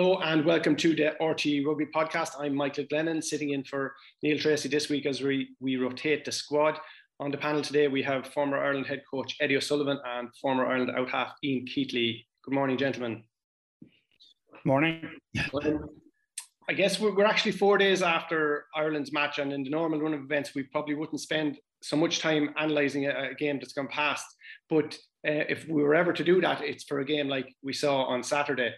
Hello and welcome to the RTE Rugby podcast. I'm Michael Glennon, sitting in for Neil Treacy this week as we, we rotate the squad. On the panel today, we have former Ireland head coach Eddie O'Sullivan and former Ireland out half Ian Keatley. Good morning, gentlemen. Morning. I guess we're, we're actually four days after Ireland's match, and in the normal run of events, we probably wouldn't spend so much time analysing a, a, game that's gone past. But uh, if we were ever to do that, it's for a game like we saw on Saturday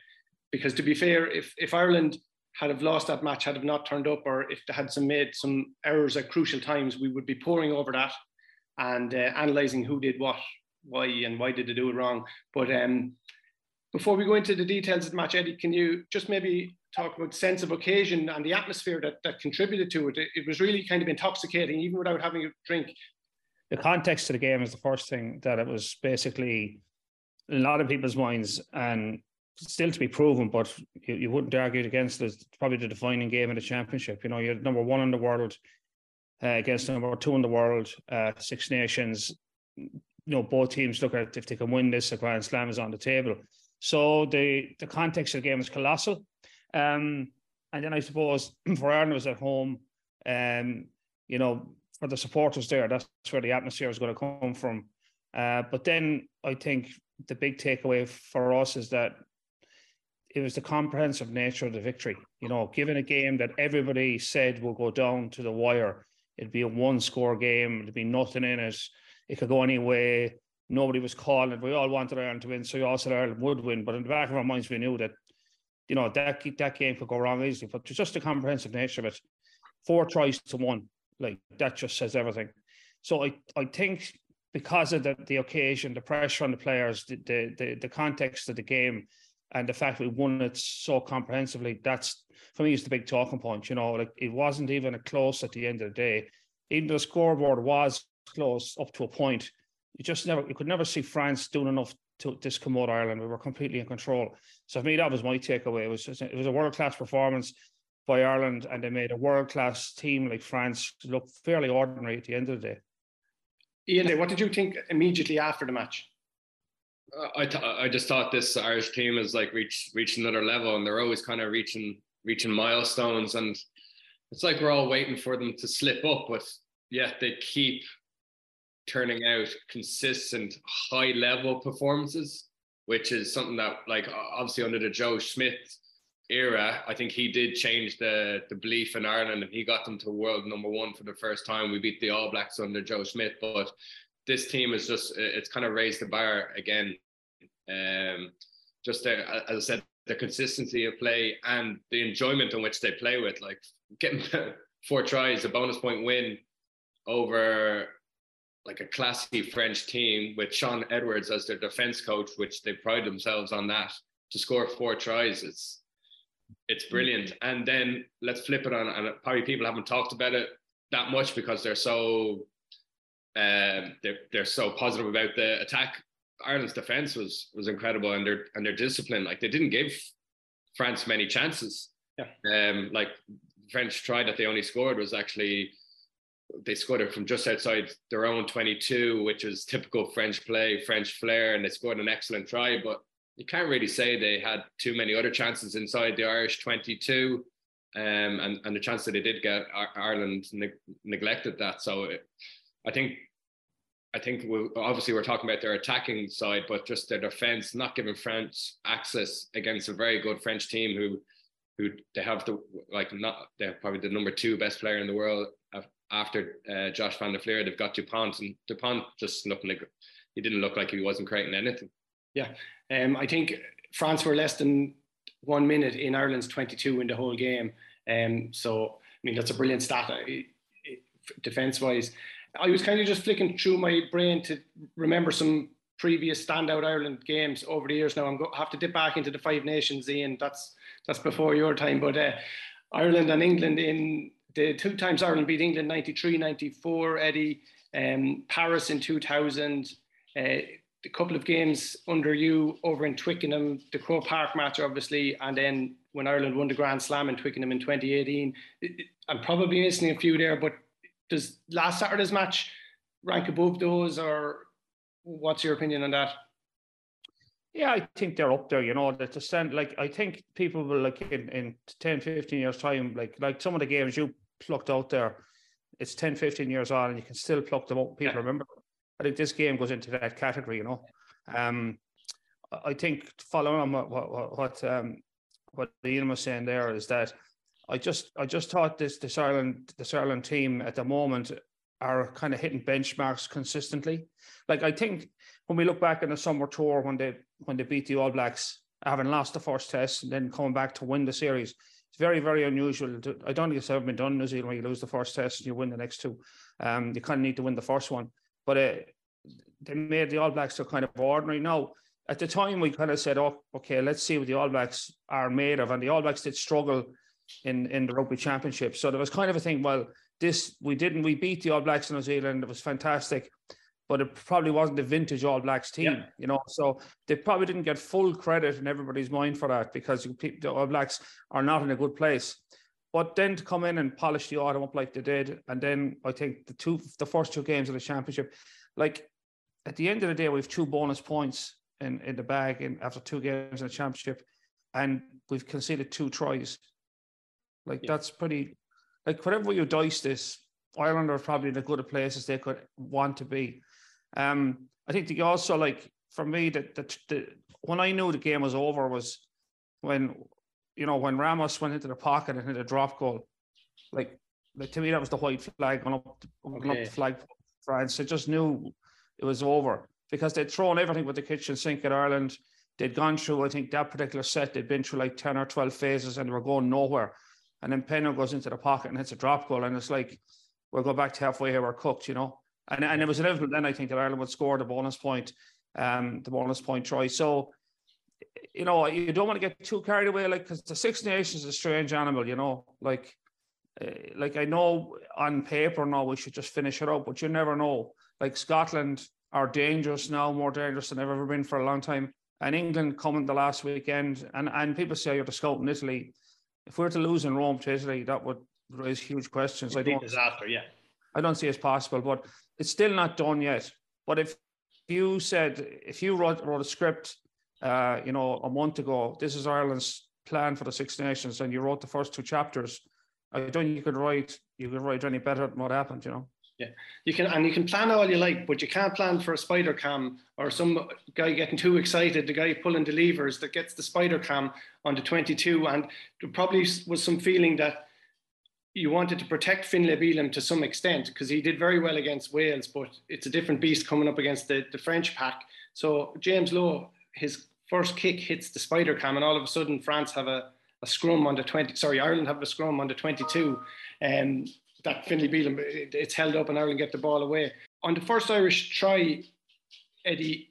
because to be fair, if if Ireland had have lost that match, had have not turned up, or if they had some made some errors at crucial times, we would be poring over that and uh, analysing who did what, why, and why did they do it wrong. But um, before we go into the details of the match, Eddie, can you just maybe talk about sense of occasion and the atmosphere that, that contributed to it? it? It was really kind of intoxicating, even without having a drink. The context of the game is the first thing that it was basically a lot of people's minds, and still to be proven, but you, you wouldn't argue against it. It's probably the defining game in the championship. You know, you're number one in the world uh, against number two in the world, uh, Six Nations. You know, both teams look at if they can win this, a Grand Slam is on the table. So the the context of the game is colossal. Um, and then I suppose for Ireland was at home, um, you know, for the supporters there, that's where the atmosphere is going to come from. Uh, but then I think the big takeaway for us is that it was the comprehensive nature of the victory. You know, given a game that everybody said will go down to the wire, it'd be a one score game, it'd be nothing in it, it could go any way. Nobody was calling it. We all wanted Ireland to win, so we all said Ireland would win. But in the back of our minds, we knew that, you know, that that game could go wrong easily. But just the comprehensive nature of it, four tries to one, like that just says everything. So I, I think because of the, the occasion, the pressure on the players, the, the the the context of the game, and the fact we won it so comprehensively, that's for me is the big talking point. You know, like it wasn't even a close at the end of the day. Even the scoreboard was close up to a point, you just never you could never see France doing enough to discommode Ireland. We were completely in control. So for me, that was my takeaway. It was just, it was a world class performance by Ireland, and they made a world class team like France look fairly ordinary at the end of the day. Ian, what did you think immediately after the match? I, th- I just thought this Irish team has like reached reached another level, and they're always kind of reaching reaching milestones, and it's like we're all waiting for them to slip up, but yet they keep turning out consistent high level performances, which is something that like obviously under the Joe Schmidt era, I think he did change the the belief in Ireland, and he got them to world number one for the first time. We beat the All Blacks under Joe Schmidt, but this team is just it's kind of raised the bar again. Um, just as I said, the consistency of play and the enjoyment in which they play with, like getting four tries, a bonus point win over like a classy French team with Shaun Edwards as their defense coach, which they pride themselves on that to score four tries. It's it's brilliant. And then let's flip it on, and probably people haven't talked about it that much because they're so um, they're they're so positive about the attack. Ireland's defense was was incredible, and their and their discipline. Like they didn't give France many chances. Yeah. Um, like French try that they only scored was actually they scored it from just outside their own 22, which is typical French play, French flair, and they scored an excellent try. But you can't really say they had too many other chances inside the Irish 22. Um, and, and the chance that they did get, Ireland ne- neglected that. So it, I think I think we obviously we're talking about their attacking side, but just their defense, not giving France access against a very good French team who who they have the like not they're probably the number two best player in the world after uh, Josh Van der Flier. They've got Dupont and Dupont just looking like he didn't look like he wasn't creating anything. Yeah, um, I think France were less than one minute in Ireland's 22 in the whole game. Um, so I mean that's a brilliant stat uh, defense wise. I was kind of just flicking through my brain to remember some previous standout Ireland games over the years. Now I'm going to have to dip back into the Five Nations, Ian. That's that's before your time, but uh, Ireland and England in the two times Ireland beat England 93, 94, Eddie, um, Paris in 2000. Uh, a couple of games under you over in Twickenham, the Croke Park match, obviously, and then when Ireland won the Grand Slam in Twickenham in 2018. I'm probably missing a few there, but does last Saturday's match rank above those, or what's your opinion on that? Yeah, I think they're up there, you know, to stand like I think people will like in, in 10, 15 years time, like like some of the games you plucked out there, it's 10, 15 years on and you can still pluck them up. People yeah. remember. I think this game goes into that category, you know. Um I think following on what what what um what Ian was saying there is that I just I just thought this this Ireland this Ireland team at the moment are kind of hitting benchmarks consistently. Like I think when we look back in the summer tour when they when they beat the All Blacks, having lost the first test and then coming back to win the series, it's very very unusual. I don't think it's ever been done in New Zealand when you lose the first test and you win the next two. Um, you kind of need to win the first one, but uh, they made the All Blacks look kind of ordinary. Now at the time we kind of said, oh, okay, let's see what the All Blacks are made of, and the All Blacks did struggle in in the rugby championship. So there was kind of a thing. Well, this we didn't. We beat the All Blacks in New Zealand. It was fantastic, but it probably wasn't the vintage All Blacks team. Yeah. You know, so they probably didn't get full credit in everybody's mind for that because the All Blacks are not in a good place. But then to come in and polish the autumn up like they did, and then I think the two, the first two games of the championship, like at the end of the day, we have two bonus points in, in the bag in after two games in the championship, and we've conceded two tries. Like yeah. that's pretty. Like whatever you dice this, Ireland are probably in as good a place as they could want to be. Um, I think the also like for me that the, the when I knew the game was over was when you know when Ramos went into the pocket and hit a drop goal. Like, like to me that was the white flag going up, going okay. up the flag France. I just knew it was over because they'd thrown everything with the kitchen sink at Ireland. They'd gone through, I think, that particular set, they'd been through like 10 or 12 phases and they were going nowhere. And then Penno goes into the pocket and hits a drop goal. And it's like, we'll go back to halfway here, we're cooked, you know. And, and it was inevitable then, I think, that Ireland would score the bonus point, um, the bonus point try. So, you know, you don't want to get too carried away, like, because the Six Nations is a strange animal, you know. Like, uh, like I know on paper now we should just finish it up, but you never know. Like Scotland are dangerous now, more dangerous than they've ever been for a long time. And England coming the last weekend, and, and people say you're the scout in Italy if we were to lose in Rome to Italy, that would raise huge questions. I don't, disaster, yeah. I don't see it's possible, but it's still not done yet. But if you said, if you wrote, wrote a script, uh, you know, a month ago, this is Ireland's plan for the Six Nations, and you wrote the first two chapters, I don't think you could write, you could write any better than what happened, you know. Yeah, you can, and you can plan all you like, but you can't plan for a spider cam or some guy getting too excited, the guy pulling the levers that gets the spider cam on the 22. And there probably was some feeling that you wanted to protect Finlay Bealham to some extent because he did very well against Wales, but it's a different beast coming up against the, the French pack. So James Lowe, his first kick hits the spider cam, and all of a sudden France have a, a scrum on the 20. Sorry, Ireland have a scrum on the 22. Um, that Finlay Bealham, um, it's held up and Ireland get the ball away. On the first Irish try, Eddie,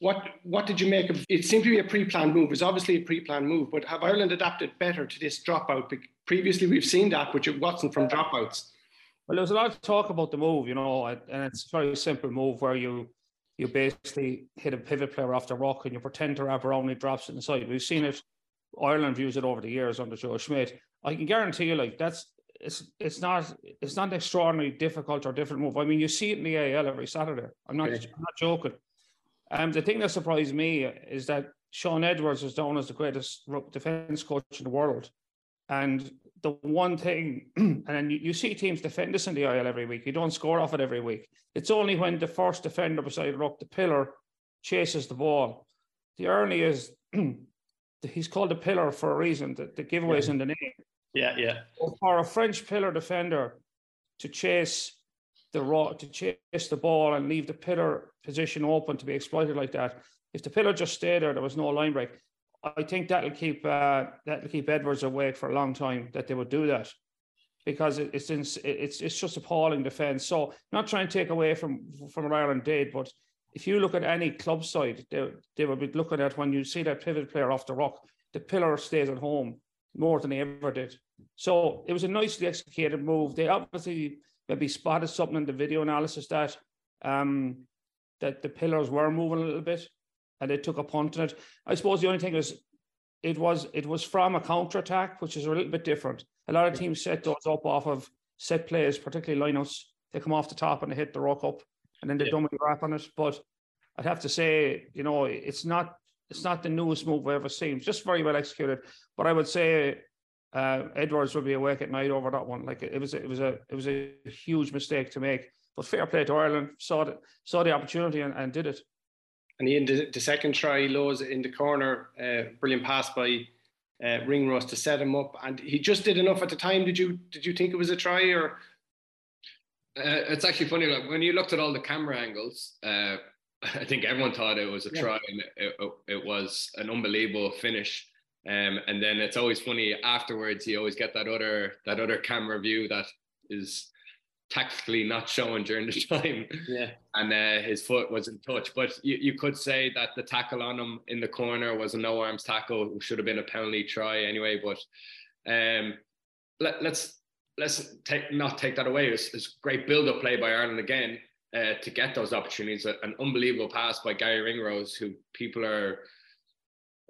what what did you make of it? Seemed to be a pre-planned move. It's obviously a pre-planned move, but have Ireland adapted better to this dropout? Previously, we've seen that, it wasn't from dropouts. Well, there was a lot of talk about the move, you know, and it's a very simple move where you you basically hit a pivot player off the rock and you pretend to and he drops it inside. We've seen it. Ireland views it over the years under Joe Schmidt. I can guarantee you, like that's it's it's not it's not an extraordinarily difficult or different move. I mean, you see it in the AIL every Saturday. I'm not I'm not joking. Um, the thing that surprised me is that Shaun Edwards is known as the greatest defense coach in the world, and the one thing, and then you, you see teams defend this in the AIL every week. You don't score off it every week. It's only when the first defender beside up the pillar chases the ball. The irony is he's called the pillar for a reason. The, the giveaways yeah. in the name. Yeah, yeah. For a French pillar defender to chase the raw to chase the ball and leave the pillar position open to be exploited like that. If the pillar just stayed there, there was no line break. I think that'll keep uh, that'll keep Edwards awake for a long time. That they would do that because it's in, it's it's just appalling defence. So not trying to take away from from what Ireland did, but if you look at any club side, they they would be looking at when you see that pivot player off the rock, the pillar stays at home more than they ever did. So it was a nicely executed move. They obviously maybe spotted something in the video analysis that um, that the pillars were moving a little bit, and they took a punt on it. I suppose the only thing was it was it was from a counter attack, which is a little bit different. A lot of teams set those up off of set plays, particularly lineouts. They come off the top and they hit the rock up, and then they yeah. dummy wrap on it. But I'd have to say, you know, it's not it's not the newest move I've ever seen. Just very well executed. But I would say uh, Edwards would be awake at night over that one. Like it, was, it was a, it was a huge mistake to make. But fair play to Ireland. Saw the, saw the opportunity and, and did it. And in the, the second try, Lowe's in the corner, uh, brilliant pass by uh, Ringrose to set him up, and he just did enough at the time. Did you did you think it was a try or? Uh, it's actually funny. Like when you looked at all the camera angles, uh, I think everyone thought it was a try, and it, it, it, was an unbelievable finish. Um, and then it's always funny afterwards. You always get that other that other camera view that is tactically not shown during the time. Yeah. And uh, his foot was in touch. But you, you could say that the tackle on him in the corner was a no arms tackle, should have been a penalty try anyway. But um, let, let's let's take not take that away. It's, it's great build up play by Ireland again uh, to get those opportunities. An unbelievable pass by Garry Ringrose, who people are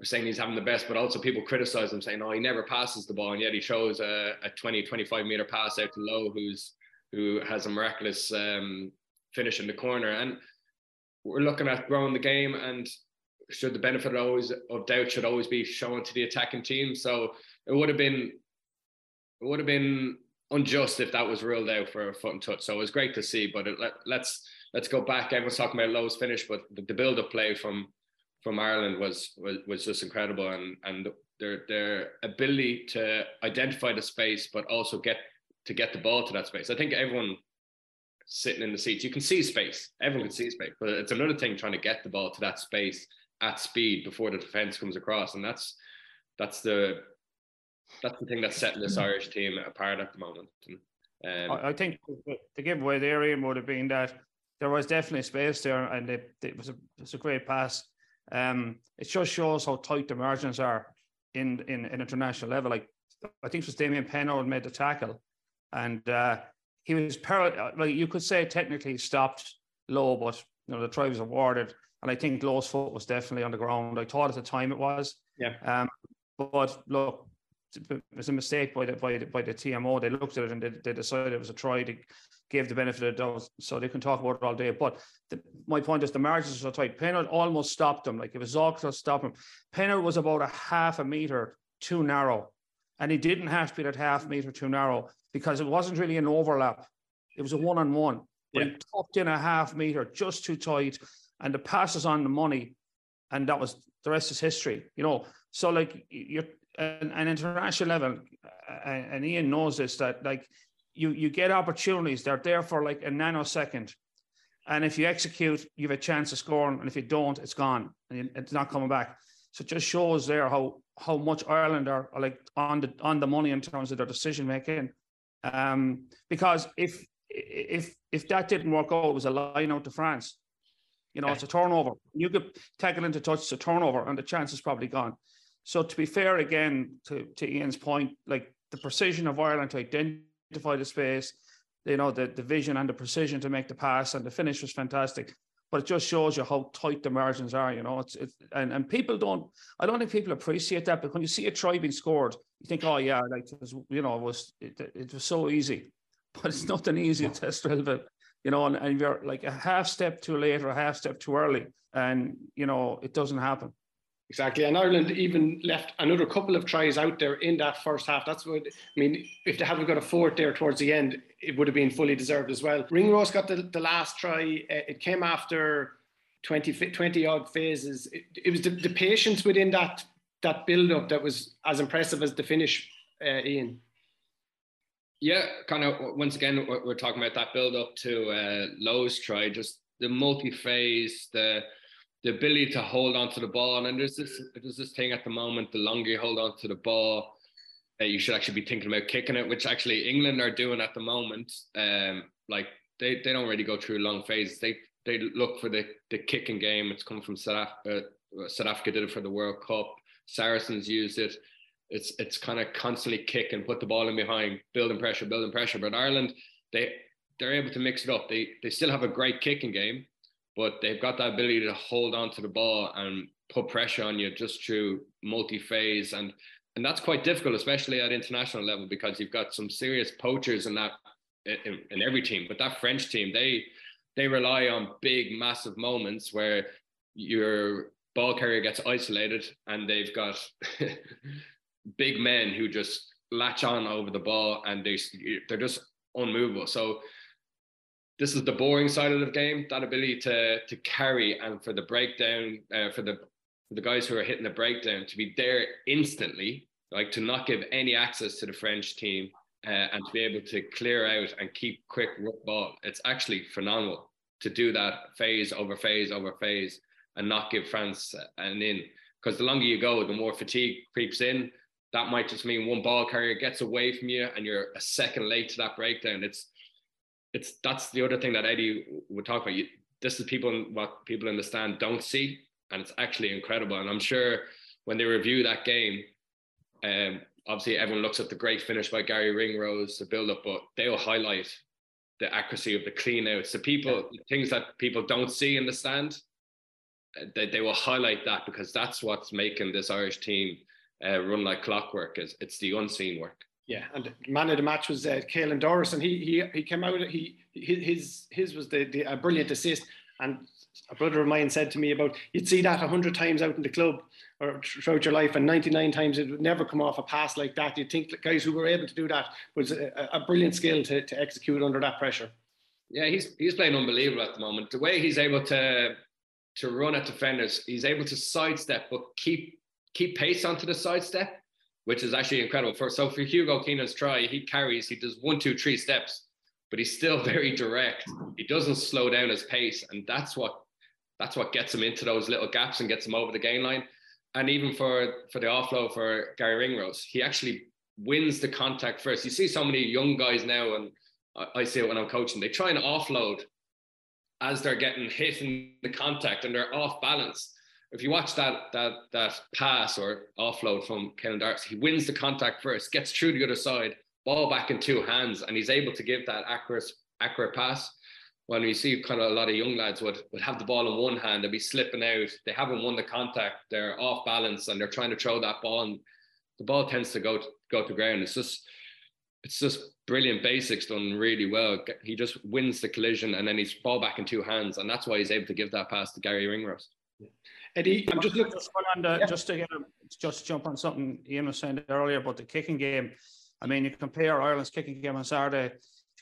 are saying he's having the best, but also people criticize him saying, oh, he never passes the ball. And yet he shows a, a 20, 25 meter pass out to Lowe, who's who has a miraculous um, finish in the corner. And we're looking at growing the game and should the benefit always of doubt should always be shown to the attacking team. So it would have been it would have been unjust if that was ruled out for a foot and touch. So it was great to see. But it, let, let's let's go back. Everyone's talking about Lowe's finish, but the, the build up play from from Ireland was, was was just incredible, and and their their ability to identify the space, but also get to get the ball to that space. I think everyone sitting in the seats, you can see space. Everyone can see space, but it's another thing trying to get the ball to that space at speed before the defense comes across, and that's that's the that's the thing that's setting this Irish team apart at the moment. And, um, I think the giveaway there Ian would have been that there was definitely space there, and it, it was a a great pass. Um, it just shows how tight the margins are in in, in international level. Like I think it was Damien Penaud made the tackle, and uh, he was par- like you could say technically stopped low, but you know the try was awarded, and I think Lowe's foot was definitely on the ground. I thought at the time it was. Yeah. Um, but look, it was a mistake by the by the, by the TMO. They looked at it and they, they decided it was a try. They gave the benefit of the doubt, so they can talk about it all day. But the, my point is the margins are so tight. Penaud almost stopped them. Like it was Zog stop him. Penner was about a half a meter too narrow, and he didn't have to be that half meter too narrow because it wasn't really an overlap. It was a one on one. But he tucked in a half meter just too tight, and the pass is on the money, and that was the rest is history. You know, so like you're an, an international level, and, and Ian knows this that like you you get opportunities. They're there for like a nanosecond, and if you execute, you have a chance of scoring, and if you don't, it's gone and it's not coming back. So it just shows there how how much Ireland are, are like on the on the money in terms of their decision making. Um, because if if if that didn't work out, it was a line out to France. You know, it's a turnover. You could tackle into touch, it's a turnover, and the chance is probably gone. So to be fair, again, to, to Ian's point, like the precision of Ireland to identify the space, you know, the, the vision and the precision to make the pass and the finish was fantastic. But it just shows you how tight the margins are, you know. It's it's and, and people don't I don't think people appreciate that, but when you see a try being scored, you think, oh yeah, like was, you know, it was it, it was so easy. But it's not an easy test relevant, you know, and, and you're like a half step too late or a half step too early. And you know, it doesn't happen. Exactly. And Ireland even left another couple of tries out there in that first half. That's what, I mean, if they hadn't got a fourth there towards the end, it would have been fully deserved as well. Ringrose got the, the last try. Uh, it came after 20, 20 odd phases. It, it was the, the, patience within that that build up that was as impressive as the finish, uh, Ian. Yeah, kind of. Once again, we're talking about that build up to uh, Lowe's try, just the multi phase, the the ability to hold on to the ball. And then there's this there's this thing at the moment, the longer you hold on to the ball, uh, you should actually be thinking about kicking it, which actually England are doing at the moment. Um, like they, they don't really go through long phases. They they look for the, the kicking game. It's come from South Africa. Uh, South Africa did it for the World Cup. Saracens used it. It's it's kind of constantly kick and put the ball in behind, building pressure, building pressure. But Ireland, they they're able to mix it up. They they still have a great kicking game, but they've got that ability to hold on to the ball and put pressure on you just through multi-phase and and that's quite difficult especially at international level because you've got some serious poachers in that in, in every team but that french team they they rely on big massive moments where you're ball carrier gets isolated and they've got big men who just latch on over the ball and they they're just unmovable. So this is the boring side of the game. That ability to to carry and for the breakdown uh, for the for the guys who are hitting the breakdown to be there instantly, like to not give any access to the French team uh, and to be able to clear out and keep quick ball. It's actually phenomenal to do that phase over phase over phase and not give France an in. Because the longer you go, the more fatigue creeps in. That might just mean one ball carrier gets away from you and you're a second late to that breakdown. It's it's that's the other thing that Eddie would talk about. You, this is people what people in the stand don't see, and it's actually incredible. And I'm sure when they review that game, um, obviously everyone looks at the great finish by Garry Ringrose, the build up, but they'll highlight the accuracy of the clean outs. The people, yeah. things that people don't see in the stand, uh, they, they will highlight that because that's what's making this Irish team uh, run like clockwork. Is it's the unseen work. Yeah, and man of the match was uh, Caelan Doris, and he he he came out. He his his was the, the a brilliant assist. And a brother of mine said to me about you'd see that hundred times out in the club or throughout your life, and 99 times it would never come off a pass like that. You'd think guys who were able to do that was a, a brilliant skill to, to execute under that pressure. Yeah, he's he's playing unbelievable at the moment. The way he's able to to run at defenders, he's able to sidestep but keep keep pace onto the sidestep, which is actually incredible. For so for Hugo Keenan's try, he carries, he does one, two, three steps, but he's still very direct. He doesn't slow down his pace, and that's what that's what gets him into those little gaps and gets him over the gain line. And even for for the offload for Garry Ringrose, he actually wins the contact first. You see so many young guys now, and I see it when I'm coaching. They try and offload as they're getting hit in the contact, and they're off balance. If you watch that that that pass or offload from Caelan Doris, he wins the contact first, gets through the other side, ball back in two hands, and he's able to give that accurate accurate pass when we see kind of a lot of young lads would, would have the ball in one hand, they'd be slipping out, they haven't won the contact, they're off balance and they're trying to throw that ball and the ball tends to go to, go to ground. It's just it's just brilliant basics done really well. He just wins the collision and then he's ball back in two hands, and that's why he's able to give that pass to Garry Ringrose. Eddie, I'm just looking just, on the, yeah. just to get a, just jump on something Ian was saying earlier about the kicking game. I mean, you compare Ireland's kicking game on Saturday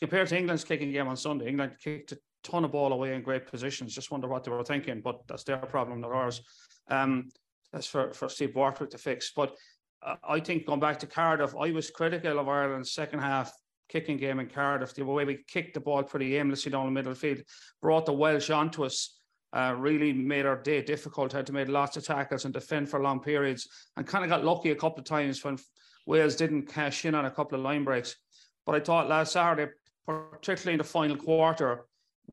compared to England's kicking game on Sunday, England kicked a ton of ball away in great positions. Just wonder what they were thinking, but that's their problem, not ours. Um, that's for, for Steve Borthwick to fix. But uh, I think going back to Cardiff, I was critical of Ireland's second half kicking game in Cardiff. The way we kicked the ball pretty aimlessly down the middle field, brought the Welsh onto us. Uh, really made our day difficult. Had to make lots of tackles and defend for long periods, and kind of got lucky a couple of times when Wales didn't cash in on a couple of line breaks. But I thought last Saturday, particularly in the final quarter,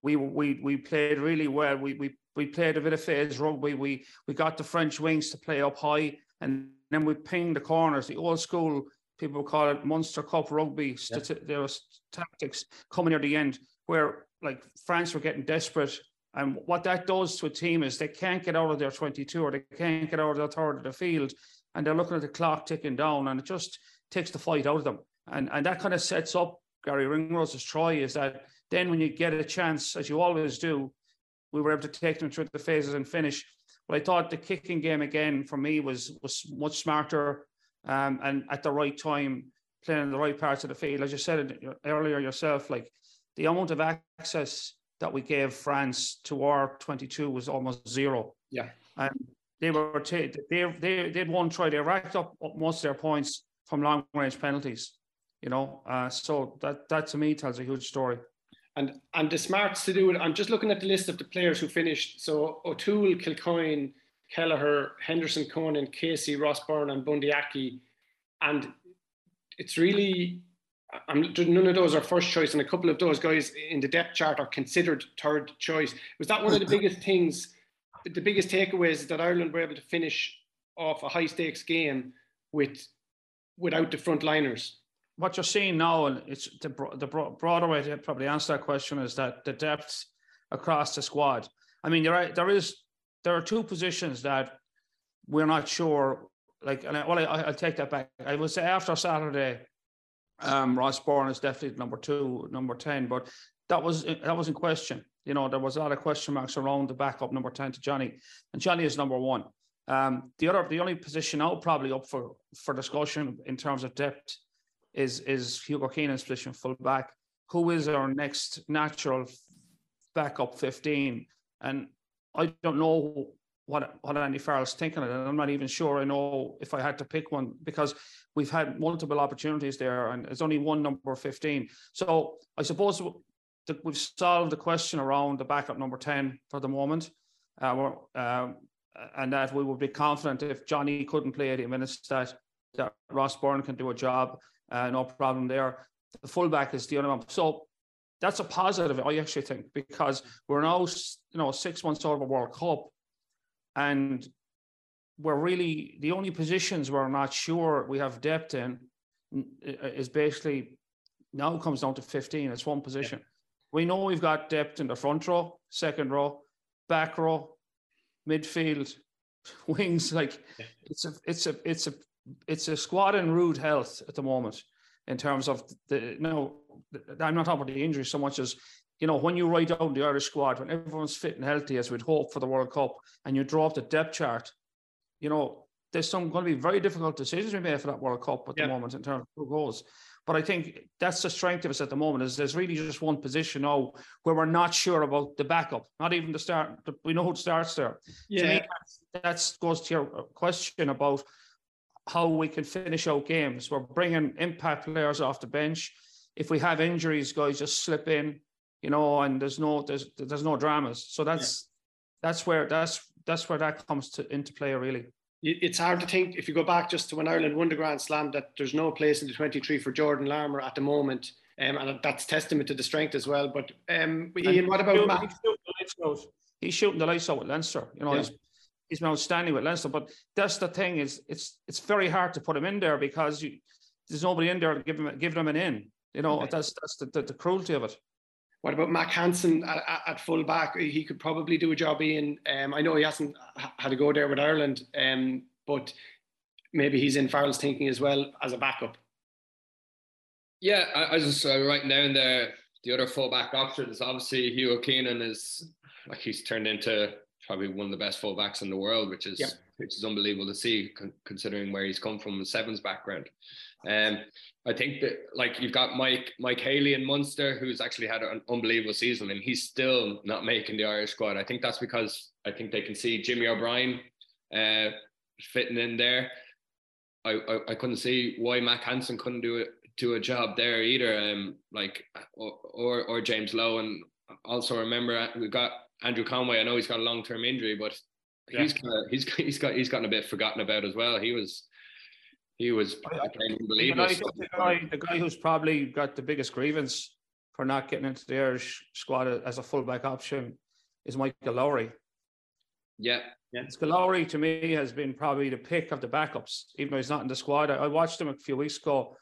we we we played really well. We we we played a bit of phase rugby. We we got the French wings to play up high, and then we pinged the corners. The old school people call it Munster Cup rugby. Yeah. There was tactics coming near the end where like France were getting desperate. And what that does to a team is they can't get out of their 22 or they can't get out of their third of the field. And they're looking at the clock ticking down and it just takes the fight out of them. And, and that kind of sets up Garry Ringrose's try is that then when you get a chance, as you always do, we were able to take them through the phases and finish. But I thought the kicking game again for me was was much smarter um, and at the right time, playing in the right parts of the field. As you said earlier yourself, like the amount of access that we gave France to our 22 was almost zero. Yeah. And they were t- they they they'd one try. They racked up most of their points from long range penalties you know. Uh, so that that to me tells a huge story. And and the smarts to do it. I'm just looking at the list of the players who finished. So O'Toole, Kilcoyne, Kelleher, Henderson, Conan, Casey, Ross Byrne, and Bundee Aki, and it's really. I'm, none of those are first choice, and a couple of those guys in the depth chart are considered third choice. Was that one of the biggest things, the biggest takeaways that Ireland were able to finish off a high stakes game with without the frontliners? what you're seeing now, and it's the, the broader way to probably answer that question is that the depth across the squad. I mean, you're. There is there are two positions that we're not sure. Like, and I, well, I, will take that back. I would say after Saturday, um, Ross Byrne is definitely number two, number ten, but that was that was in question. you know, there was a lot of question marks around the backup number 10 to Johnny, and Johnny is number one. Um, the other, the only position now probably up for, for discussion in terms of depth is, is Hugo Keenan's position full back. Who is our next natural backup 15? And I don't know what what Andy Farrell's thinking of it. And I'm not even sure I know if I had to pick one because we've had multiple opportunities there and it's only one number 15. So I suppose that we've solved the question around the backup number 10 for the moment. Uh, um, and that we would be confident if Johnny couldn't play 80 minutes that, that Ross Byrne can do a job. Uh, no problem there. The fullback is the only one. So that's a positive, I actually think, because we're now, you know, six months out of a World Cup and we're really the only positions we're not sure we have depth in is basically now comes down to 15. It's one position. Yeah. We know we've got depth in the front row, second row, back row, midfield, wings. Like yeah. it's a it's a it's a it's a squad in rude health at the moment in terms of the no I'm not talking about the injuries so much as you know, when you write down the Irish squad, when everyone's fit and healthy, as we'd hope for the World Cup, and you draw up the depth chart, you know, there's some going to be very difficult decisions we made for that World Cup at yeah. the moment in terms of who goes. But I think that's the strength of us at the moment is there's really just one position now where we're not sure about the backup, not even the start. We know who starts there. Yeah. To me, that goes to your uh, question about how we can finish out games. We're bringing impact players off the bench. If we have injuries, guys just slip in you know, and there's no there's there's no dramas. So that's yeah. that's where that's that's where that comes to into play really. It's hard to think if you go back just to when Ireland won the Grand Slam that there's no place in the 23 for Jordan Larmour at the moment. Um, and that's testament to the strength as well. But um, Ian, what about he's Matt? Shooting he's shooting the lights out with Leinster. You know, yeah. he's he's been outstanding with Leinster. But that's the thing is it's it's very hard to put him in there because you, there's nobody in there to give him give him an in. You know, okay. that's that's the, the, the cruelty of it. What about Mack Hansen at, at, full back? He could probably do a job in. Um, I know he hasn't had to go there with Ireland, um, but maybe he's in Farrell's thinking as well as a backup. Yeah, I, I just uh, writing down the the other fullback options. Obviously, Hugo Keenan is like he's turned into probably one of the best fullbacks in the world, which is which is unbelievable to see con- considering where he's come from, the sevens background. Um, I think that like you've got Mike Mike Haley in Munster, who's actually had an unbelievable season, and he's still not making the Irish squad. I think that's because I think they can see Jimmy O'Brien uh, fitting in there. I, I, I couldn't see why Mack Hansen couldn't do it do a job there either. Um, like or, or or James Lowe, and also remember uh, we've got Andrew Conway. I know he's got a long term injury, but yeah. he's kind of he's he's got he's gotten a bit forgotten about as well. He was he was unbelievable. The guy, the guy who's probably got the biggest grievance for not getting into the Irish squad as a fullback option is Michael Lowry. Yeah. Yeah. Lowry to me has been probably the pick of the backups, even though he's not in the squad. I, I, watched him a few weeks ago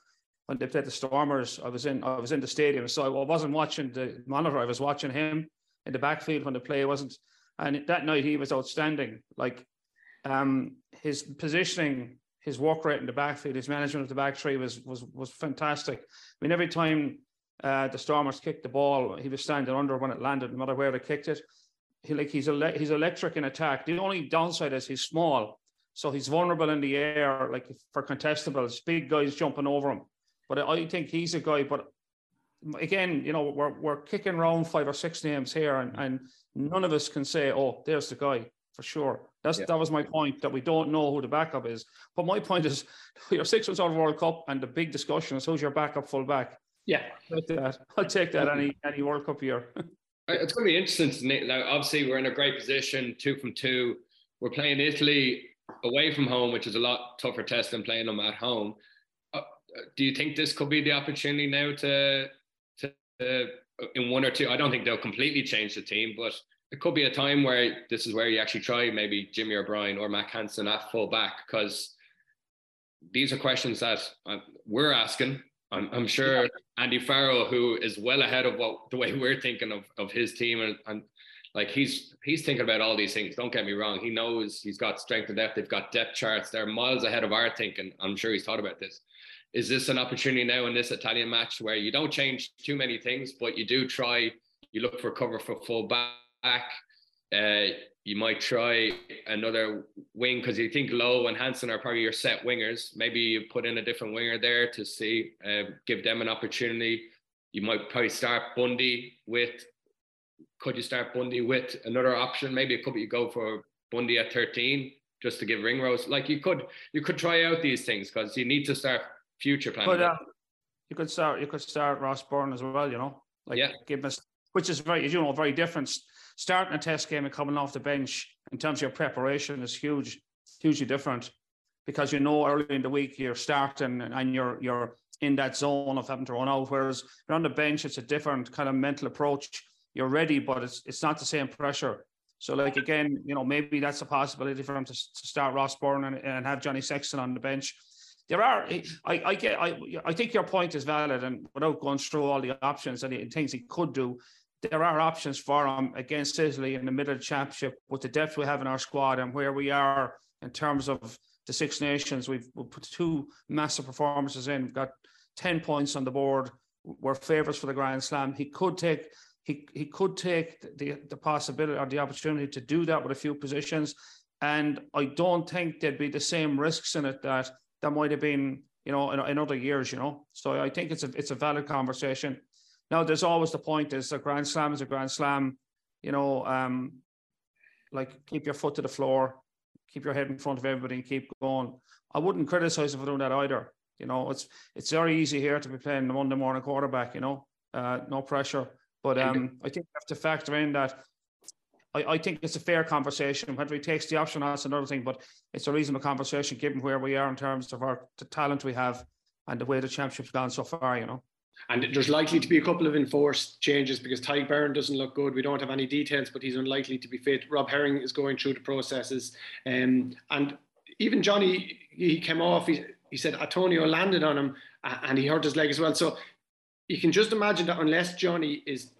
when they played the Stormers. I was in I was in the stadium, so I wasn't watching the monitor. I was watching him in the backfield when the play wasn't. And that night he was outstanding. Like um, his positioning his work rate in the backfield, his management of the back three was was was fantastic. I mean, every time uh, the Stormers kicked the ball, he was standing under when it landed, no matter where they kicked it. He like he's ele- he's electric in attack. The only downside is he's small, so he's vulnerable in the air, like for contestables, big guys jumping over him. But I think he's a guy. But again, you know, we're we're kicking around five or six names here, and, and none of us can say, "Oh, there's the guy." For sure. That's yeah. that was my point that we don't know who the backup is. But my point is, you're six months out of World Cup, and the big discussion is who's your backup full back. Yeah, I'll take that. I'll take that any any World Cup year. it's going to be interesting. To, Now, obviously, we're in a great position, two from two. We're playing Italy away from home, which is a lot tougher test than playing them at home. Uh, do you think this could be the opportunity now to to uh, in one or two? I don't think they'll completely change the team, but it could be a time where this is where you actually try maybe Jimmy O'Brien or Mack Hansen at full back because these are questions that uh, we're asking. I'm, I'm sure Andy Farrell, who is well ahead of what the way we're thinking of, of his team, and, and like he's he's thinking about all these things. Don't get me wrong; he knows he's got strength and depth. They've got depth charts. They're miles ahead of our thinking. I'm sure he's thought about this. Is this an opportunity now in this Italian match where you don't change too many things, but you do try you look for cover for full back. Uh, you might try another wing because you think Lowe and Hansen are probably your set wingers. Maybe you put in a different winger there to see, uh, give them an opportunity. You might probably start Bundee with. Could you start Bundee with another option? Maybe it could be you go for Bundee at 13 just to give Ringrose. Like you could, you could try out these things because you need to start future planning. But uh, you could start, you could start Ross Byrne as well. You know, like Yeah. give us, which is very, you know, very different. Starting a test game and coming off the bench in terms of your preparation is huge, hugely different because you know early in the week you're starting and you're you're in that zone of having to run out. Whereas you're on the bench, it's a different kind of mental approach. You're ready, but it's it's not the same pressure. So, like again, you know, maybe that's a possibility for him to, to start Ross Byrne and, and have Johnny Sexton on the bench. There are, I, I get, I, I think your point is valid, and without going through all the options and things he could do, there are options for him against Italy in the middle of the championship with the depth we have in our squad and where we are in terms of the Six Nations. We've, we've put two massive performances in. We've got ten points on the board. We're favourites for the Grand Slam. He could take he he could take the the possibility or the opportunity to do that with a few positions, and I don't think there'd be the same risks in it that that might have been you know in, in other years. You know, so I think it's a it's a valid conversation. Now, there's always the point: is a Grand Slam is a Grand Slam. You know, um, like keep your foot to the floor, keep your head in front of everybody, and keep going. I wouldn't criticize him for doing that either. You know, it's it's very easy here to be playing the Monday morning quarterback. You know, uh, no pressure. But um, I think you have to factor in that. I, I think it's a fair conversation. Whether he takes the option, that's another thing. But it's a reasonable conversation given where we are in terms of our the talent we have and the way the championship's gone so far. You know. And there's likely to be a couple of enforced changes because Tadhg Beirne doesn't look good. We don't have any details, but he's unlikely to be fit. Rob Herring is going through the processes. Um, and even Johnny, he came off, he, he said Antonio landed on him and he hurt his leg as well. So you can just imagine that unless Johnny is,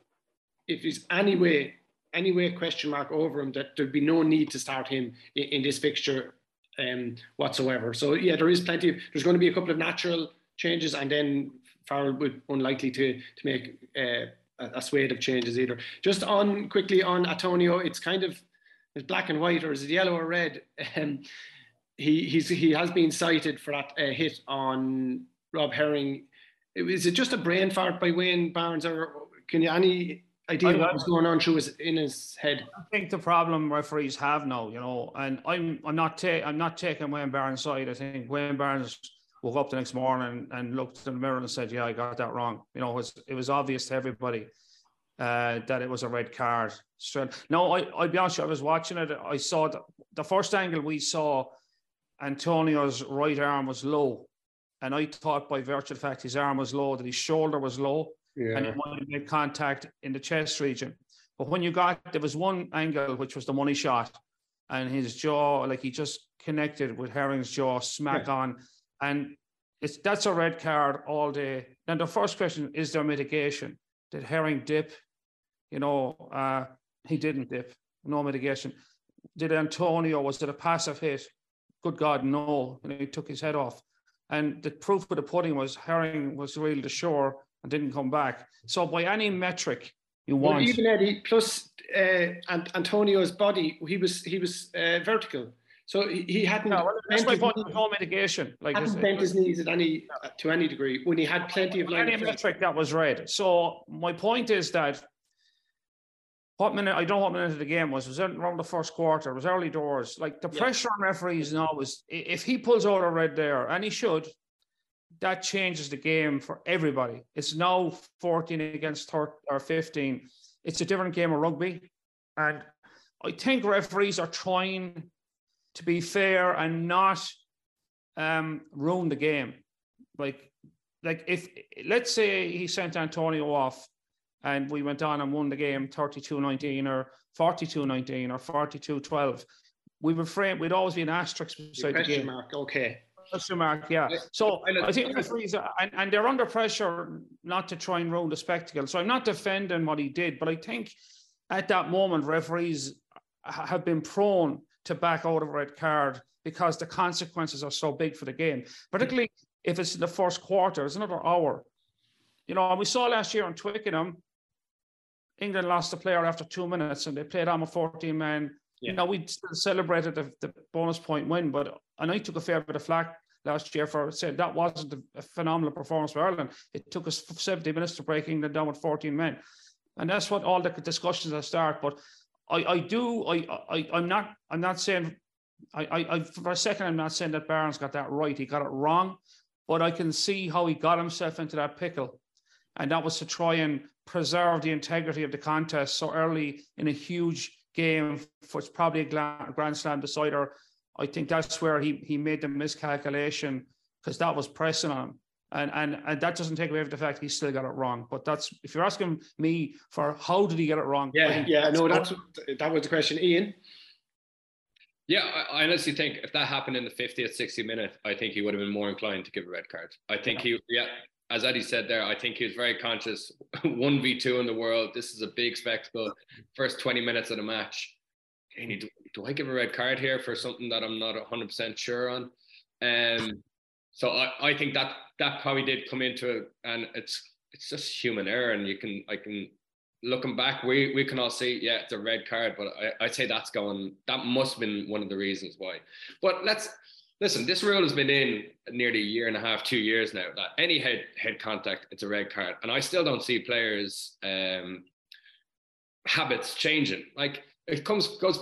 if he's anyway, anyway question mark over him, that there'd be no need to start him in, in this fixture um, whatsoever. So yeah, there is plenty of, there's going to be a couple of natural changes and then Farrell would unlikely to to make uh, a, a swathe of changes either. Just on quickly on Antonio, it's kind of it's black and white, or is it yellow or red? Um, he he's he has been cited for that uh, hit on Rob Herring. Is it just a brain fart by Wayne Barnes, or can you any idea I- what was going on through his in his head? I think the problem referees have now, you know, and I'm I'm not ta- I'm not taking Wayne Barnes' side. I think Wayne Barnes woke up the next morning and looked in the mirror and said, "Yeah, I got that wrong." You know, it was it was obvious to everybody uh, that it was a red card. No, I I'll be honest. you, I was watching it. I saw the, the first angle we saw. Antonio's right arm was low, and I thought by virtue of the fact his arm was low that his shoulder was low and he might have made contact in the chest region. But when you got there was one angle which was the money shot, and his jaw, like he just connected with Herring's jaw, smack on, and it's that's a red card all day. Then the first question is there mitigation? Did Herring dip? You know, uh, he didn't dip. No mitigation. Did Antonio was it a passive hit? Good God, no. And he took his head off. And the proof of the pudding was Herring was really ashore and didn't come back. So by any metric you Well, want, even Eddie, plus uh, Antonio's body, he was he was uh, vertical, so he, he hadn't No, well, that's my point. no mitigation. Like hadn't bent his knees at any uh, to any degree when he had plenty of line any metric that was read. So my point is that what minute I don't know what minute of the game was. It was around the first quarter. It was early doors. Like the Yeah. pressure on referees now is if he pulls out a red there, and he should, that changes the game for everybody. It's now 14 against 30 or 15. It's a different game of rugby. And I think referees are trying to be fair and not um, ruin the game. Like, like if let's say he sent Antonio off and we went on and won the game 32-19 or 42-19 or 42-12, we would frame we'd always be an asterisk beside the game. mark. Okay. Question mark, yeah. So I think referees are, and, and they're under pressure not to try and ruin the spectacle. So I'm not defending what he did, but I think at that moment referees have been prone to back out of a red card because the consequences are so big for the game, particularly if it's in the first quarter. It's another hour. You know, and we saw last year on Twickenham, England lost a player after two minutes and they played on with 14 men. Yeah. You know, we celebrated the, the, bonus point win, but and I took a fair bit of flack last year for saying that wasn't a, phenomenal performance for Ireland. It took us 70 minutes to break England down with 14 men. And that's what all the discussions that start. But I, I do I, I I'm not I'm not saying I, I, for a second I'm not saying that Barnes got that right. He got it wrong, but I can see how he got himself into that pickle. And that was to try and preserve the integrity of the contest so early in a huge game, for which probably a Grand Slam decider. I think that's where he he made the miscalculation because that was pressing on him. And, and and that doesn't take away from the fact he still got it wrong. But that's if you're asking me for how did he get it wrong? Yeah, yeah, no, that's that was the question, Ian. Yeah, I, honestly think if that happened in the 50th, 60 minute, I think he would have been more inclined to give a red card. I think yeah. he, yeah, as Eddie said there, I think he was very conscious. One v two in the world. This is a big spectacle. First 20 minutes of the match. do, do I give a red card here for something that I'm not 100 percent sure on? Um, so I, I think that that probably did come into it, and it's it's just human error, and you can I can looking back, we we can all see, yeah, it's a red card, but I, I'd say that's going that must have been one of the reasons why. But let's listen, this rule has been in nearly a year and a half, two years now. That any head head contact, it's a red card, and I still don't see players' um, habits changing. Like it comes goes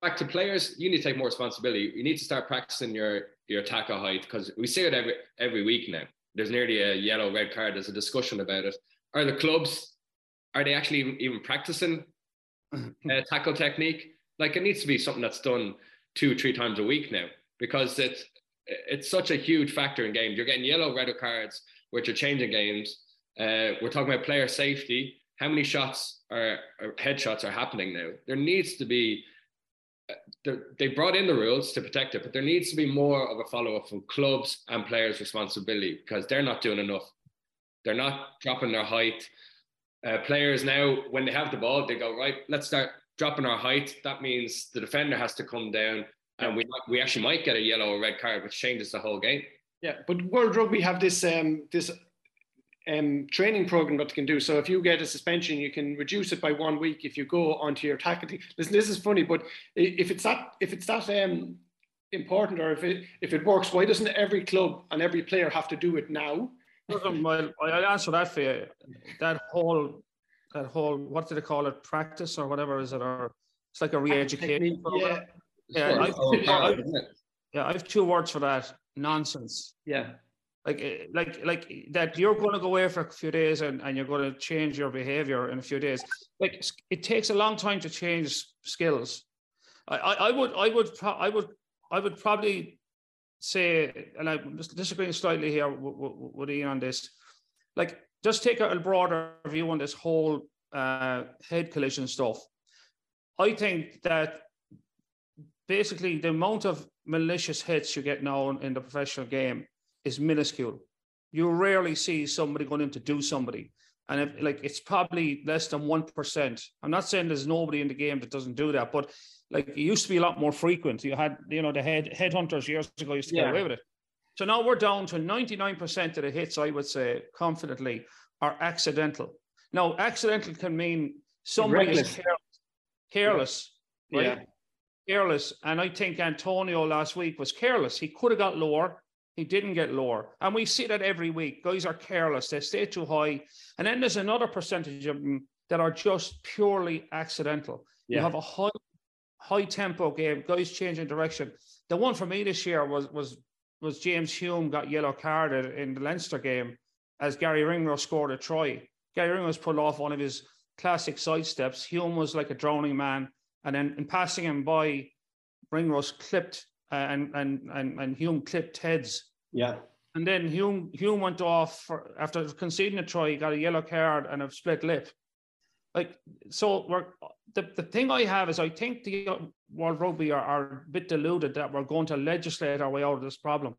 back to players. You need to take more responsibility. You need to start practicing your your tackle height because we see it every every week now. There's nearly a yellow red card. There's a discussion about it. Are the clubs are they actually even, practicing uh, tackle technique? Like it needs to be something that's done two three times a week now because it's it's such a huge factor in games. You're getting yellow red cards, which are changing games. Uh, we're talking about player safety. How many shots are, headshots are happening now? There needs to be they brought in the rules to protect it, but there needs to be more of a follow up from clubs and players' responsibility because they're not doing enough. They're not dropping their height. Uh, players now, when they have the ball, they go right. Let's start dropping our height. That means the defender has to come down, and we we actually might get a yellow or red card, which changes the whole game. Yeah, but World Rugby have this um, this um, training program that you can do. So if you get a suspension, you can reduce it by one week if you go onto your tackle team. Listen, this is funny, but if it's that if it's that um, important or if it if it works, why doesn't every club and every player have to do it now? Well, I'll answer that for you. That whole that whole what do they call it? Practice or whatever is it? Or it's like a re-education. Yeah. Yeah, I've, yeah, I have two words for that. Nonsense. Yeah like eh, like like that you're going to go away for a few days and, and you're going to change your behavior in a few days. Like it takes a long time to change skills. I i, I would i would i would i would probably say and i'm disagreeing slightly here with, with ian on this like just take a broader view on this whole uh, head collision stuff. I think that basically the amount of malicious hits you get now in the professional game is minuscule. You rarely see somebody going in to do somebody. And if, like it's probably less than one percent. I'm not saying there's nobody in the game that doesn't do that, but like it used to be a lot more frequent. You had, you know, the head headhunters years ago used to yeah. get away with it. So now we're down to 99% of the hits, I would say confidently, are accidental. Now, accidental can mean somebody is careless, careless yeah. right? Yeah. Careless. And I think Antonio last week was careless. He could have got lower. He didn't get lower. And we see that every week. Guys are careless, they stay too high. And then there's another percentage of them that are just purely accidental. Yeah. You have a high, high tempo game, guys changing direction. The one for me this year was was was James Hume got yellow carded in the Leinster game as Garry Ringrose scored a try. Garry Ringrose pulled off one of his classic sidesteps. Hume was like a drowning man. And then in passing him by, Ringrose clipped uh, and and and and Hume clipped heads. Yeah. And then Hume Hume went off for, after conceding a try. He got a yellow card and a split lip. Like so, we're the, the thing I have is I think the World Rugby are, are a bit deluded that we're going to legislate our way out of this problem.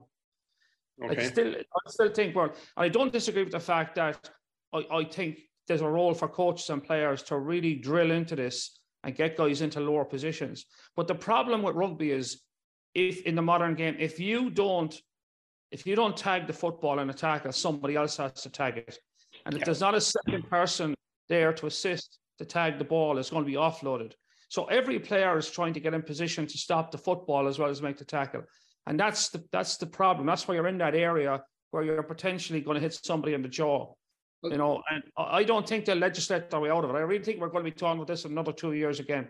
Okay. I still I still think well, I don't disagree with the fact that I, I think there's a role for coaches and players to really drill into this and get guys into lower positions. But the problem with rugby is if in the modern game, if you don't, if you don't tag the football and attack it, somebody else has to tag it. And if there's not a second person there to assist to tag the ball it's going to be offloaded. So every player is trying to get in position to stop the football as well as make the tackle. And that's the that's the problem. That's why you're in that area where you're potentially going to hit somebody in the jaw. You know, and I don't think they'll legislate their way out of it. I really think we're going to be talking about this another two years again.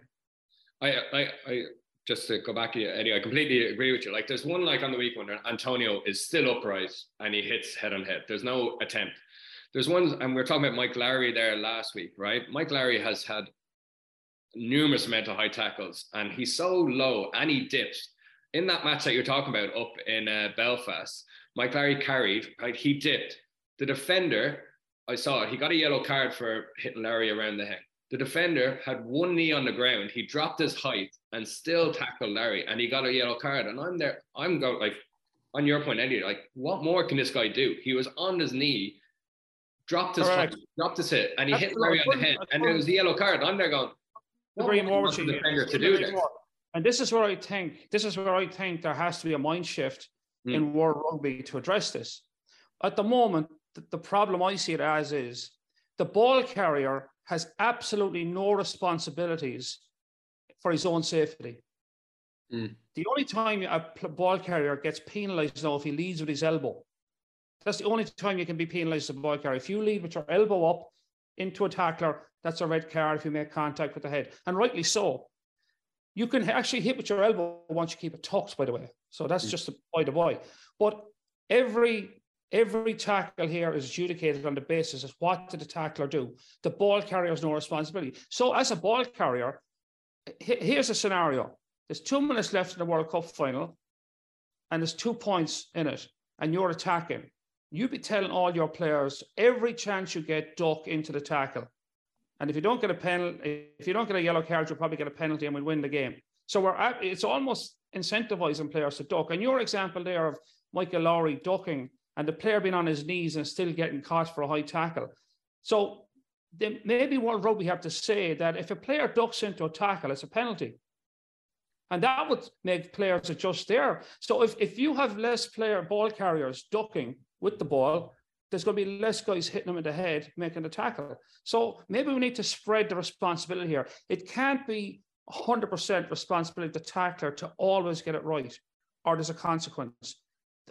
I, I, I just to go back to you, Eddie, I completely agree with you. Like there's one like on the week when Antonio is still upright and he hits head on head. There's no attempt. There's one, and we are talking about Mike Lowry there last week, right? Mike Lowry has had numerous of high tackles and he's so low and he dips. In that match that you're talking about up in uh, Belfast, Mike Lowry carried, right? He dipped. The defender, I saw it, he got a yellow card for hitting Lowry around the head. The defender had one knee on the ground. He dropped his height and still tackled Lowry, and he got a yellow card. And I'm there, I'm going like, on your point, Eddie, like, what more can this guy do? He was on his knee, dropped his height, dropped his hit, and he That's hit Lowry on the head, and it was the yellow card. I'm there going, what more the defender to do this? And this is where I think this is where I think there has to be a mind shift mm. in world rugby to address this. At the moment, the problem I see it as is the ball carrier has absolutely no responsibilities for his own safety. Mm. The only time a ball carrier gets penalised now if he leads with his elbow. That's the only time you can be penalised as a ball carrier. If you lead with your elbow up into a tackler, that's a red card if you make contact with the head. And rightly so. You can actually hit with your elbow once you keep it tucked, by the way. So that's mm. just the way. But every every tackle here is adjudicated on the basis of what did the tackler do. The ball carrier has no responsibility. So as a ball carrier, here's a scenario. There's two minutes left in the World Cup final, and there's two points in it, and you're attacking. You'd be telling all your players every chance you get, duck into the tackle. And if you don't get a penalty, if you don't get a yellow card, you'll probably get a penalty and we'll win the game. So we're at, it's almost incentivizing players to duck. And your example there of Michael Lowry ducking and the player being on his knees and still getting caught for a high tackle. So maybe World Rugby have to say that if a player ducks into a tackle, it's a penalty. And that would make players adjust there. So if, if you have less player ball carriers ducking with the ball, there's going to be less guys hitting them in the head making the tackle. So maybe we need to spread the responsibility here. It can't be 100% responsibility of the tackler to always get it right, or there's a consequence.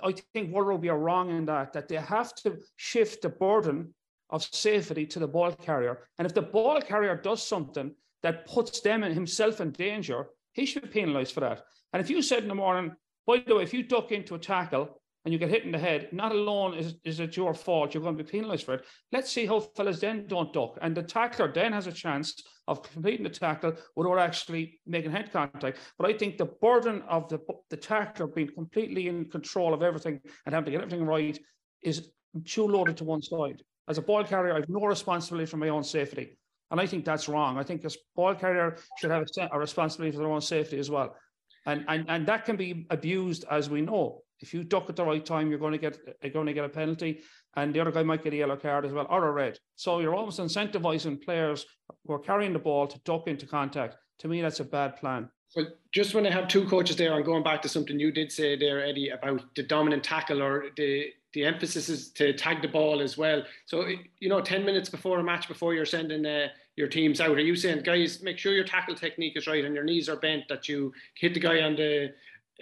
I think World Rugby are wrong in that, that they have to shift the burden of safety to the ball carrier. And if the ball carrier does something that puts them and himself in danger, he should be penalised for that. And if you said in the morning, by the way, if you duck into a tackle and you get hit in the head, not alone is, is it your fault, you're going to be penalised for it. Let's see how fellas then don't duck. And the tackler then has a chance of completing the tackle without actually making head contact. But I think the burden of the, the tackler being completely in control of everything and having to get everything right is too loaded to one side. As a ball carrier, I have no responsibility for my own safety. And I think that's wrong. I think a ball carrier should have a responsibility for their own safety as well. And, and, and that can be abused, as we know. If you duck at the right time, you're going to get you're going to get a penalty, and the other guy might get a yellow card as well, or a red. So you're almost incentivizing players who are carrying the ball to duck into contact. To me, that's a bad plan. Well, just when I have two coaches there, I'm going back to something you did say there, Eddie, about the dominant tackle or the the emphasis is to tag the ball as well. So you know, ten minutes before a match, before you're sending uh, your teams out, are you saying, guys, make sure your tackle technique is right and your knees are bent, that you hit the guy on the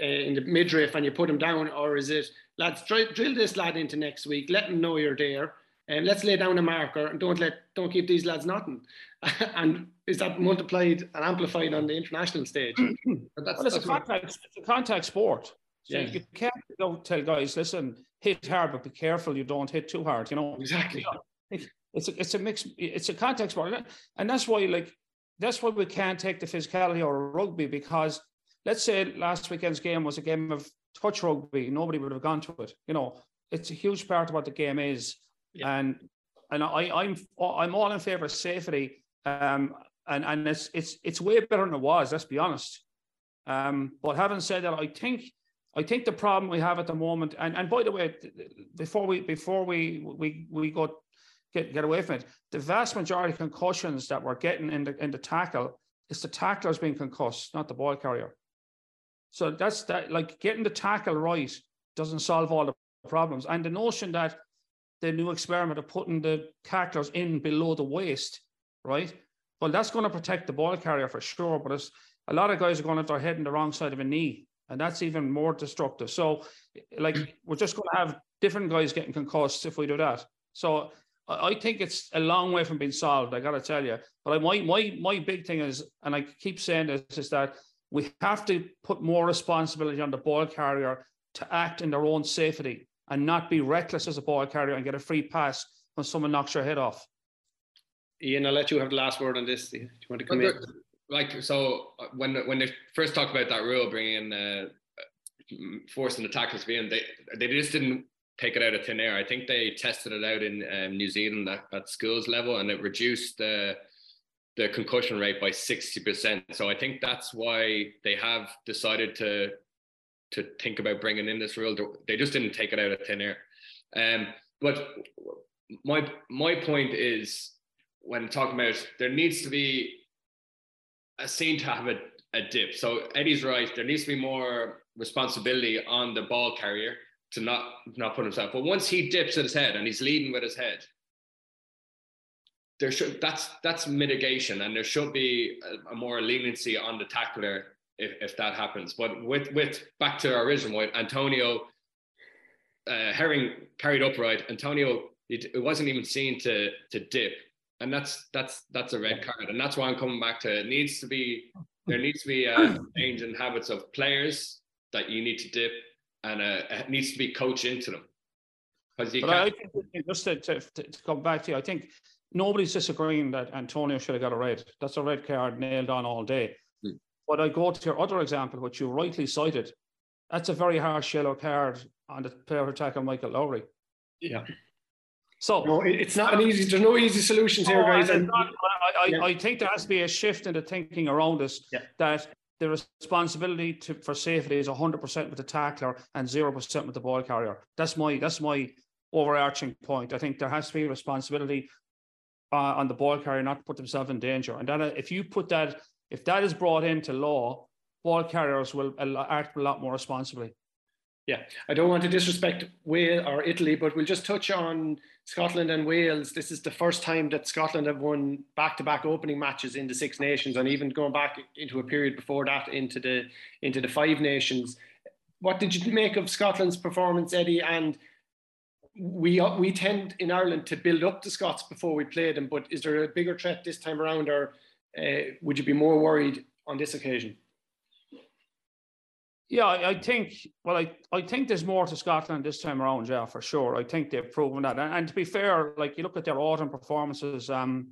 uh, in the midriff and you put him down, or is it lads drill this lad into next week, let him know you're there, and let's lay down a marker and don't let don't keep these lads nothing. and is that multiplied and amplified on the international stage? well, it's a contact, it's a contact sport. So yeah. you can't don't tell guys, listen, hit hard, but be careful you don't hit too hard. You know exactly. It's a it's a mix. It's a contact sport, and that's why like that's why we can't take the physicality or rugby because let's say last weekend's game was a game of touch rugby, nobody would have gone to it. You know, it's a huge part of what the game is, yeah. and and I, I'm I'm all in favour of safety, um, and and it's it's it's way better than it was. Let's be honest. Um, but having said that, I think I think the problem we have at the moment, and, and by the way, before we before we we we go get get away from it, the vast majority of concussions that we're getting in the in the tackle is the tacklers being concussed, not the ball carrier. So that's that. Like getting the tackle right doesn't solve all the problems. And the notion that the new experiment of putting the tacklers in below the waist, right? Well, that's going to protect the ball carrier for sure, but it's, a lot of guys are going to have their head in the wrong side of a knee, and that's even more destructive. So, like, we're just going to have different guys getting concussed if we do that. So, I think it's a long way from being solved. I got to tell you, but my my my big thing is, and I keep saying this, is that we have to put more responsibility on the ball carrier to act in their own safety and not be reckless as a ball carrier and get a free pass when someone knocks your head off. Ian, I'll let you have the last word on this. Do you want to come in? Like so, uh, when when they first talked about that rule, bringing in uh, forcing the tackles to be in, they they just didn't take it out of thin air. I think they tested it out in um, New Zealand at, at schools level, and it reduced the the concussion rate by sixty percent. So I think that's why they have decided to to think about bringing in this rule. They just didn't take it out of thin air. Um, but my my point is when talking about there needs to be a scene to have a, a dip. So Eddie's right. There needs to be more responsibility on the ball carrier to not not put himself. But once he dips at his head and he's leading with his head, there should that's that's mitigation, and there should be a, a more leniency on the tackler if, if that happens. But with with back to our original point, Antonio uh, Herring carried upright. Antonio it, it wasn't even seen to to dip, and that's that's that's a red card, and that's why I'm coming back to it. needs to be there needs to be a change in habits of players that you need to dip, and uh, it needs to be coached into them. Because you but I think just to, to, to come back to you, I think nobody's disagreeing that Antonio should have got a red. That's a red card nailed on all day. Hmm. But I go to your other example, which you rightly cited. That's a very harsh yellow card on the player who tackled Michael Lowry. Yeah. So no, it's not an easy. There's no easy solutions here, guys. And, not, I, yeah. I, think there has to be a shift in the thinking around us yeah. that the responsibility to, for safety is 100% with the tackler and 0% with the ball carrier. That's my that's my overarching point. I think there has to be responsibility uh, on the ball carrier not to put themselves in danger. And then uh, if you put that, if that is brought into law, ball carriers will act a lot more responsibly. Yeah, I don't want to disrespect Wales or Italy, but we'll just touch on Scotland and Wales. This is the first time that Scotland have won back-to-back opening matches in the Six Nations, and even going back into a period before that into the into the Five Nations. What did you make of Scotland's performance, Eddie? And we we tend in Ireland to build up the Scots before we play them, but is there a bigger threat this time around, or uh, would you be more worried on this occasion? Yeah, I, I, think. Well, I, I think there's more to Scotland this time around. Yeah, for sure. I think they've proven that. And, and to be fair, like you look at their autumn performances, um,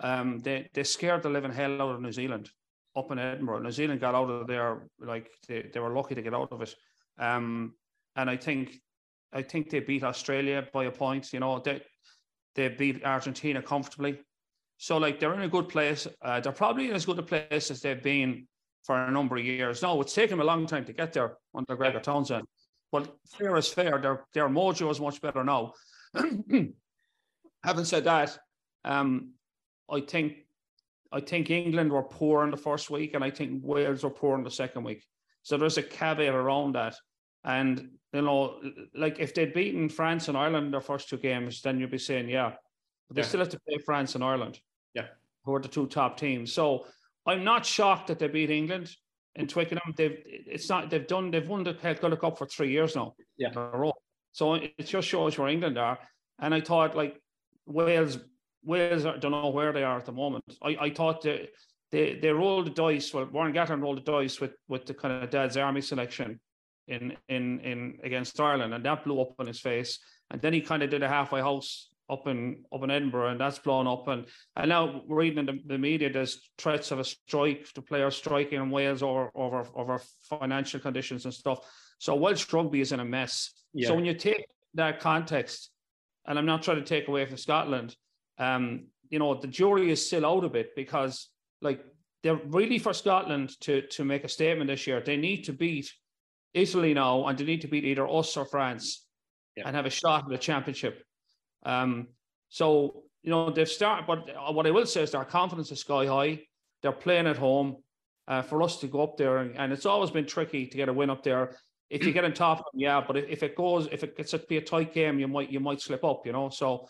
um, they they scared the living hell out of New Zealand up in Edinburgh. New Zealand got out of there like they, they were lucky to get out of it. Um, and I think I think they beat Australia by a point. You know, they they beat Argentina comfortably. So like they're in a good place. Uh, they're probably in as good a place as they've been for a number of years. No, it's taken them a long time to get there under Gregor Townsend. But fair is fair. Their their mojo is much better now. Having said that, um, I think I think England were poor in the first week, and I think Wales were poor in the second week. So there's a caveat around that. And you know, like if they'd beaten France and Ireland in their first two games, then you'd be saying, yeah. But they yeah. still have to play France and Ireland. Yeah. Who are the two top teams. So I'm not shocked that they beat England in Twickenham. They've it's not they've done they've won the Calcutta Cup for three years now. Yeah. In a row. So it just shows where England are. And I thought like Wales, Wales I don't know where they are at the moment. I, I thought they, they they rolled the dice. Well, Warren Gatland rolled the dice with with the kind of dad's army selection in in in against Ireland, and that blew up in his face. And then he kind of did a halfway house up in up in Edinburgh, and that's blown up. And and now we're reading in the, the media there's threats of a strike, the players striking in Wales over over over financial conditions and stuff. So Welsh rugby is in a mess. Yeah. So when you take that context, and I'm not trying to take away from Scotland, um, you know, the jury is still out a bit because like they're really for Scotland to to make a statement this year. They need to beat Italy now, and they need to beat either us or France yeah. and have a shot at the championship. Um, so you know they've started, but what I will say is their confidence is sky high. They're playing at home. Uh, for us to go up there, and, and, it's always been tricky to get a win up there. If you get on top of them, yeah, but if, if it goes, if it gets to be a tight game, you might you might slip up, you know. So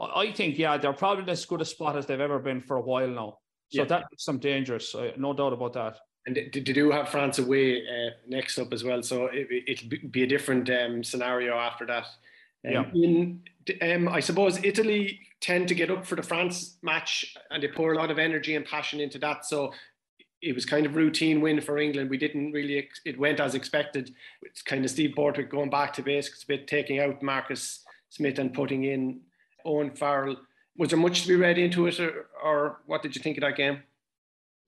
I think, yeah, they're probably in as good a spot as they've ever been for a while now. So yeah. that makes them dangerous. Uh, no doubt about that. And they do have France away uh, next up as well, so it, will be a different um, scenario after that. Um, yeah. In, um, I suppose Italy tend to get up for the France match, and they pour a lot of energy and passion into that. So it was kind of routine win for England. We didn't really, it went as expected. It's kind of Steve Borthwick going back to basics a bit, taking out Marcus Smith and putting in Owen Farrell. Was there much to be read into it, or, or what did you think of that game?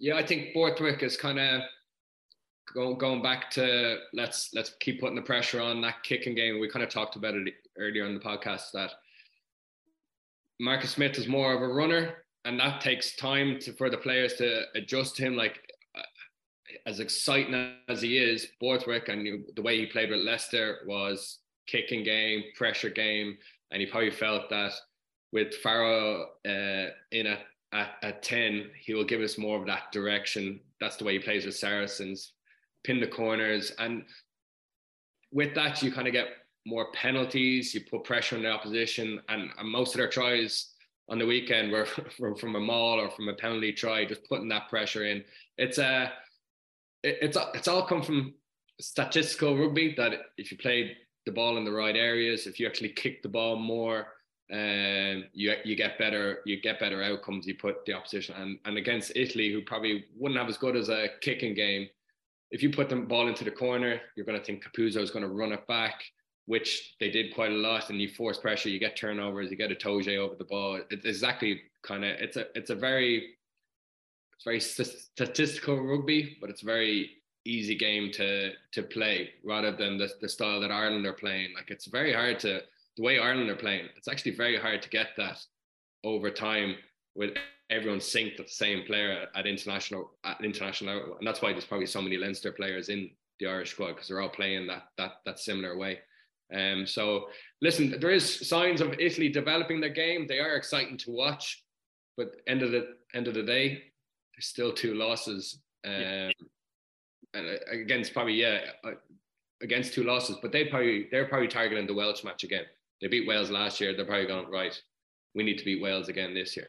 Yeah, I think Borthwick is kind of going going back to let's let's keep putting the pressure on that kicking game. We kind of talked about it earlier in the podcast that Marcus Smith is more of a runner, and that takes time to, for the players to adjust to him. Like uh, as exciting as he is, Borthwick and the way he played with Leicester was kicking game, pressure game, and he probably felt that with Farrell uh, in a at, at 10, he will give us more of that direction. That's the way he plays with Saracens, pin the corners. And with that, you kind of get more penalties, you put pressure on the opposition. And, and most of their tries on the weekend were from, from a maul or from a penalty try, just putting that pressure in. It's a, it, it's it's all come from statistical rugby that if you played the ball in the right areas, if you actually kick the ball more, um, you you get better you get better outcomes. You put the opposition and and against Italy, who probably wouldn't have as good as a kicking game. If you put the ball into the corner, you're going to think Capuozzo is going to run it back, which they did quite a lot. And you force pressure, you get turnovers, you get Itoje over the ball. It's exactly kind of it's a it's a very it's very statistical rugby, but it's very easy game to to play rather than the, the style that Ireland are playing. Like it's very hard to the way Ireland are playing, it's actually very hard to get that over time with everyone synced at the same player at international at international level. And that's why there's probably so many Leinster players in the Irish squad because they're all playing that that that similar way. Um, so listen, there is signs of Italy developing their game. They are exciting to watch, but end of the end of the day, there's still two losses. Um, yeah. and uh, against probably yeah, uh, against two losses, but they probably they're probably targeting the Welsh match again. They beat Wales last year. They're probably going right. We need to beat Wales again this year.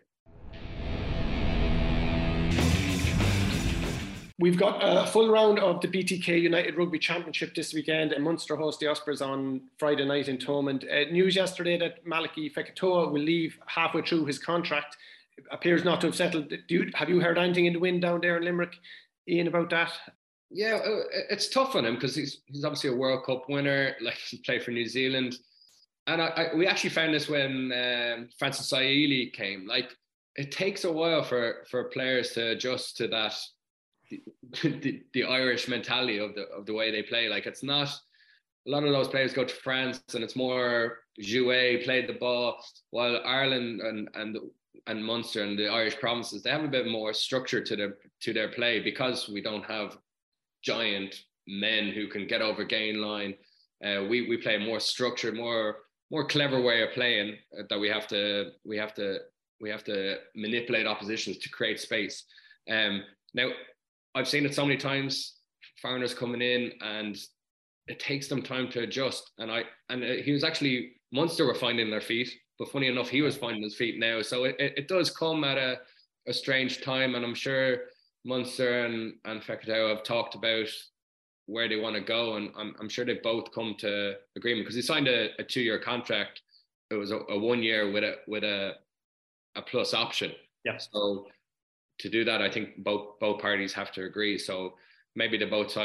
We've got a full round of the BKT United Rugby Championship this weekend, and Munster host the Ospreys on Friday night in Thomond. Uh, news yesterday that Malakai Fekitoa will leave halfway through his contract. It appears not to have settled. Do you, have you heard anything in the wind down there in Limerick, Ian, about that? Yeah, uh, it's tough on him because he's he's obviously a World Cup winner. Like he played for New Zealand and I, I, we actually found this when um, Francis Saili came. Like it takes a while for for players to adjust to that the, the, Irish mentality of the of the way they play. Like it's not a lot of those players go to France and it's more jouer, played the ball, while Ireland and and and Munster and the Irish provinces they have a bit more structure to their to their play because we don't have giant men who can get over gain line. Uh, we we play more structured, more more clever way of playing uh, that we have to we have to we have to manipulate oppositions to create space. Um, now, I've seen it so many times. Foreigners coming in and it takes them time to adjust. And I and uh, he was actually Munster were finding their feet, but funny enough, he was finding his feet now. So it, it, it does come at a, a strange time, and I'm sure Munster and and Fekitoa have talked about where they want to go, and I'm, I'm sure they both come to agreement because he signed a, a two year contract. It was a, a, one year with a with a a plus option. Yeah. So to do that, I think both both parties have to agree. So maybe they both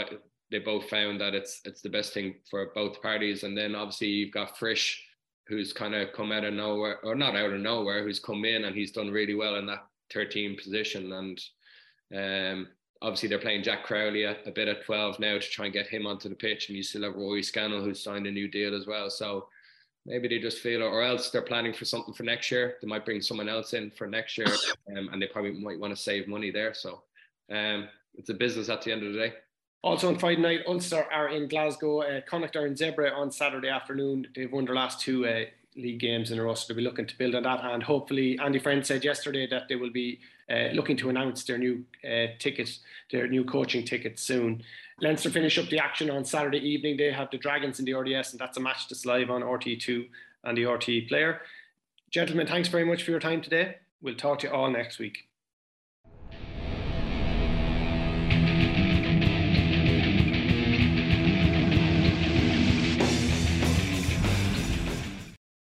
they both found that it's it's the best thing for both parties. And then obviously you've got Frisch, who's kind of come out of nowhere, or not out of nowhere, who's come in and he's done really well in that 13 position. And um, obviously they're playing Jack Crowley a, a, bit at 12 now to try and get him onto the pitch. And you still have Rory Scannell who's signed a new deal as well. So maybe they just feel, or else they're planning for something for next year. They might bring someone else in for next year, um, and they probably might want to save money there. So um, it's a business at the end of the day. Also on Friday night, Ulster are in Glasgow. Uh, Connacht are in Zebre on Saturday afternoon. They've won their last two uh, league games in a row, so they'll be looking to build on that. And hopefully, Andy Friend said yesterday that they will be uh, looking to announce their new uh, ticket, their new coaching ticket soon. Leinster finish up the action on Saturday evening. They have the Dragons in the RDS, and that's a match that's live on RTE2 and the RTE player. Gentlemen, thanks very much for your time today. We'll talk to you all next week.